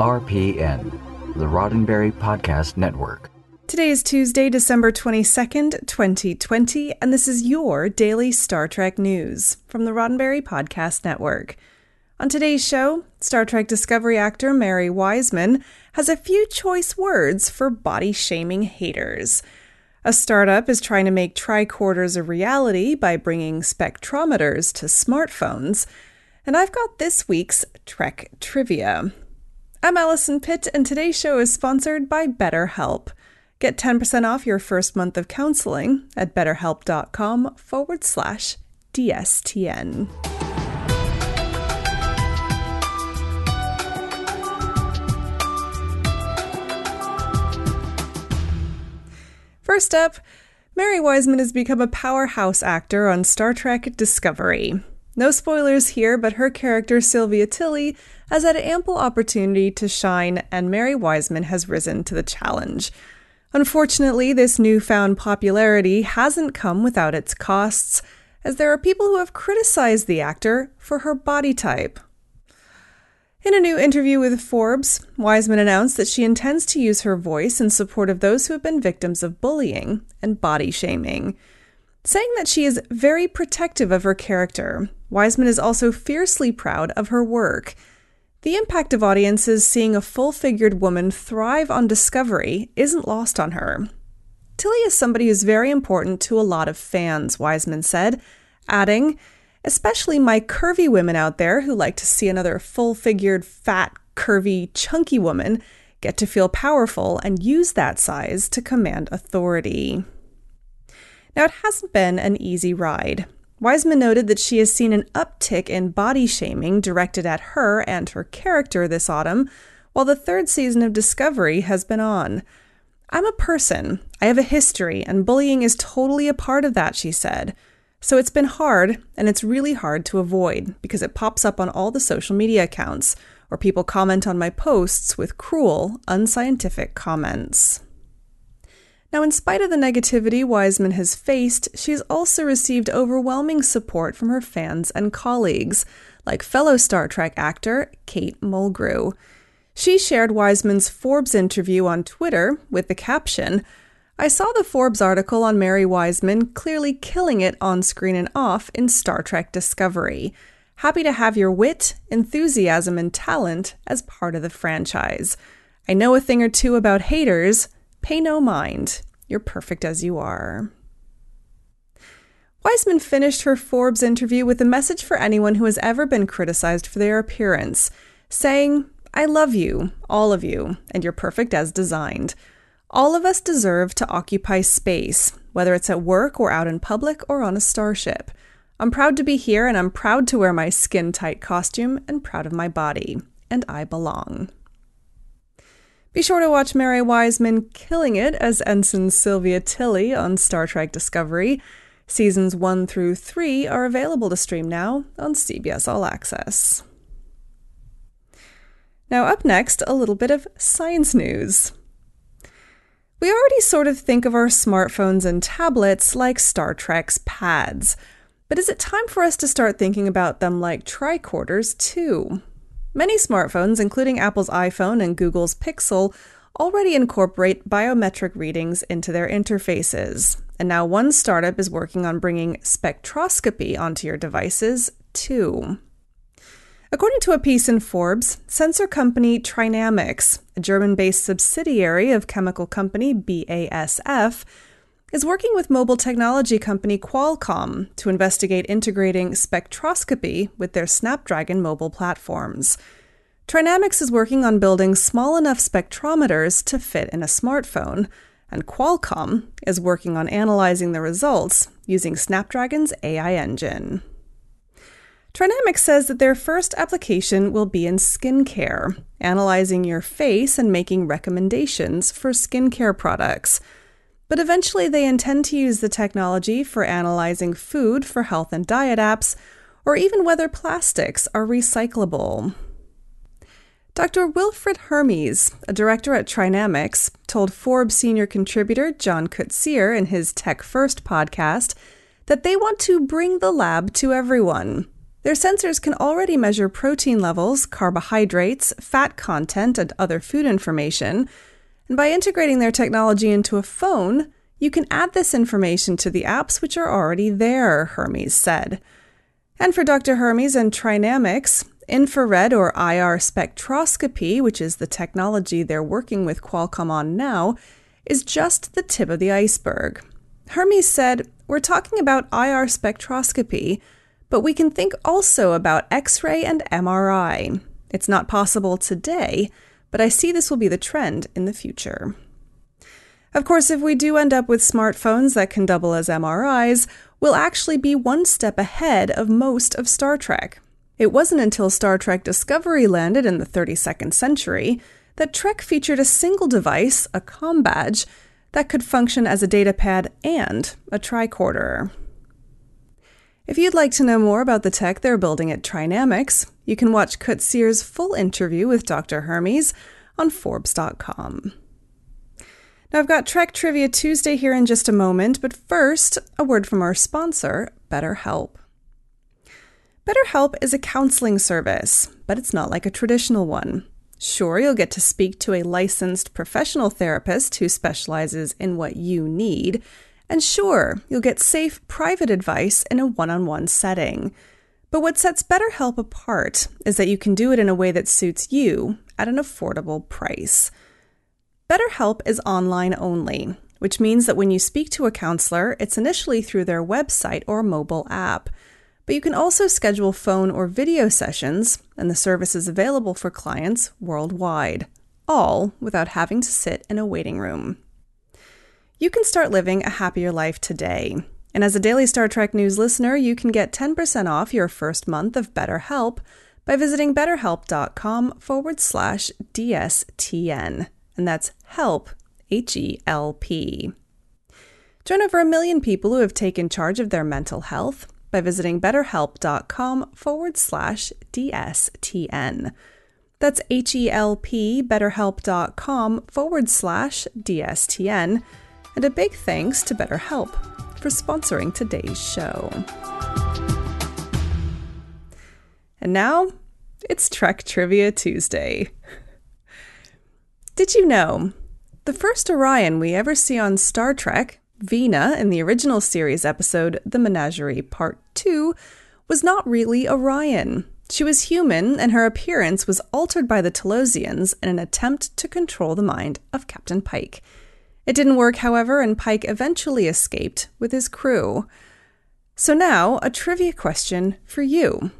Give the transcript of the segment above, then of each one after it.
RPN, the Roddenberry Podcast Network. Today is Tuesday, December 22nd, 2020, and this is your daily Star Trek news from the Roddenberry Podcast Network. On today's show, Star Trek Discovery actor Mary Wiseman has a few choice words for body shaming haters. A startup is trying to make tricorders a reality by bringing spectrometers to smartphones. And I've got this week's Trek trivia. I'm Allison Pitt, and today's show is sponsored by BetterHelp. Get 10% off your first month of counseling at betterhelp.com forward slash DSTN. First up, Mary Wiseman has become a powerhouse actor on Star Trek Discovery. No spoilers here, but her character, Sylvia Tilly, has had ample opportunity to shine, and Mary Wiseman has risen to the challenge. Unfortunately, this newfound popularity hasn't come without its costs, as there are people who have criticized the actor for her body type. In a new interview with Forbes, Wiseman announced that she intends to use her voice in support of those who have been victims of bullying and body shaming. Saying that she is very protective of her character, Wiseman is also fiercely proud of her work. The impact of audiences seeing a full figured woman thrive on Discovery isn't lost on her. Tilly is somebody who's very important to a lot of fans, Wiseman said, adding, especially my curvy women out there who like to see another full figured, fat, curvy, chunky woman get to feel powerful and use that size to command authority. Now, it hasn't been an easy ride. Wiseman noted that she has seen an uptick in body shaming directed at her and her character this autumn, while the third season of Discovery has been on. I'm a person. I have a history, and bullying is totally a part of that, she said. So it's been hard, and it's really hard to avoid because it pops up on all the social media accounts, or people comment on my posts with cruel, unscientific comments. Now, in spite of the negativity Wiseman has faced, she's also received overwhelming support from her fans and colleagues, like fellow Star Trek actor Kate Mulgrew. She shared Wiseman's Forbes interview on Twitter with the caption I saw the Forbes article on Mary Wiseman clearly killing it on screen and off in Star Trek Discovery. Happy to have your wit, enthusiasm, and talent as part of the franchise. I know a thing or two about haters Pay no mind. You're perfect as you are. Wiseman finished her Forbes interview with a message for anyone who has ever been criticized for their appearance, saying, I love you, all of you, and you're perfect as designed. All of us deserve to occupy space, whether it's at work or out in public or on a starship. I'm proud to be here and I'm proud to wear my skin tight costume and proud of my body. And I belong. Be sure to watch Mary Wiseman killing it as Ensign Sylvia Tilly on Star Trek Discovery. Seasons 1 through 3 are available to stream now on CBS All Access. Now, up next, a little bit of science news. We already sort of think of our smartphones and tablets like Star Trek's PADDs, but is it time for us to start thinking about them like tricorders too? Many smartphones, including Apple's iPhone and Google's Pixel, already incorporate biometric readings into their interfaces. And now one startup is working on bringing spectroscopy onto your devices, too. According to a piece in Forbes, sensor company trinamiX, a German based subsidiary of chemical company BASF, is working with mobile technology company Qualcomm to investigate integrating spectroscopy with their Snapdragon mobile platforms. trinamiX is working on building small enough spectrometers to fit in a smartphone, and Qualcomm is working on analyzing the results using Snapdragon's AI engine. trinamiX says that their first application will be in skincare, analyzing your face and making recommendations for skincare products. But eventually, they intend to use the technology for analyzing food for health and diet apps, or even whether plastics are recyclable. Dr. Wilfried Hermes, a director at trinamiX, told Forbes senior contributor John Koetsier in his Tech First podcast that they want to bring the lab to everyone. Their sensors can already measure protein levels, carbohydrates, fat content, and other food information. And by integrating their technology into a phone, you can add this information to the apps which are already there, Hermes said. And for Dr. Hermes and trinamiX, infrared or IR spectroscopy, which is the technology they're working with Qualcomm on now, is just the tip of the iceberg. Hermes said, We're talking about IR spectroscopy, but we can think also about X ray and MRI. It's not possible today, but I see this will be the trend in the future. Of course, if we do end up with smartphones that can double as MRIs, we'll actually be one step ahead of most of Star Trek. It wasn't until Star Trek Discovery landed in the 32nd century that Trek featured a single device, a com badge, that could function as a datapad and a tricorder. If you'd like to know more about the tech they're building at trinamiX, you can watch Kut full interview with Dr. Hermes on Forbes.com. Now, I've got Trek Trivia Tuesday here in just a moment, but first, a word from our sponsor, BetterHelp. BetterHelp is a counseling service, but it's not like a traditional one. Sure, you'll get to speak to a licensed professional therapist who specializes in what you need, and sure, you'll get safe, private advice in a one on one setting. But what sets BetterHelp apart is that you can do it in a way that suits you at an affordable price. BetterHelp is online only, which means that when you speak to a counselor, it's initially through their website or mobile app. But you can also schedule phone or video sessions, and the service is available for clients worldwide, all without having to sit in a waiting room. You can start living a happier life today. And as a daily Star Trek News listener, you can get 10% off your first month of BetterHelp by visiting betterhelp.com forward slash DSTN. And that's help, H E L P. Join over a million people who have taken charge of their mental health by visiting betterhelp.com forward slash DSTN. That's H E L P, betterhelp.com forward slash DSTN. And a big thanks to BetterHelp for sponsoring today's show. And now it's Trek Trivia Tuesday. Did you know the first Orion we ever see on Star Trek Vina, in the original series episode The Menagerie Part 2, was not really Orion. She was human, and her appearance was altered by the Talosians in an attempt to control the mind of Captain Pike. It didn't work, however, and Pike eventually escaped with his crew. So now, a trivia question for you.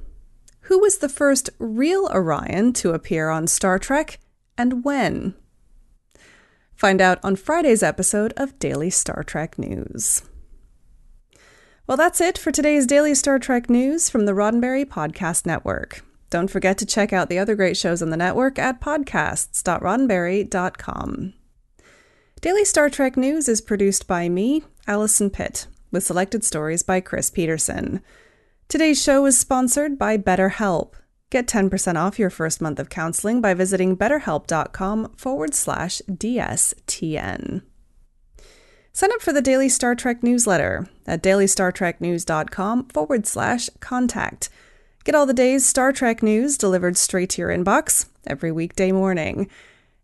Who was the first real Orion to appear on Star Trek, and when? Find out on Friday's episode of Daily Star Trek News. Well, that's it for today's Daily Star Trek News from the Roddenberry Podcast Network. Don't forget to check out the other great shows on the network at podcasts.roddenberry.com. Daily Star Trek News is produced by me, Allison Pitt, with selected stories by Chris Peterson. Today's show is sponsored by BetterHelp. Get 10% off your first month of counseling by visiting betterhelp.com forward slash DSTN. Sign up for the Daily Star Trek newsletter at dailystartreknews.com forward slash contact. Get all the day's Star Trek news delivered straight to your inbox every weekday morning.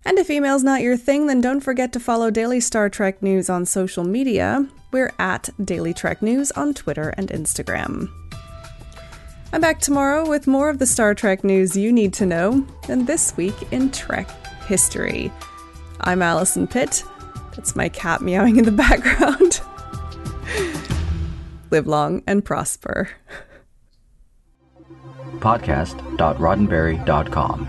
And if email's not your thing, then don't forget to follow Daily Star Trek News on social media. We're at Daily Trek News on Twitter and Instagram. I'm back tomorrow with more of the Star Trek news you need to know, and this week in Trek history. I'm Allison Pitt. That's my cat meowing in the background. Live long and prosper. Podcast.roddenberry.com,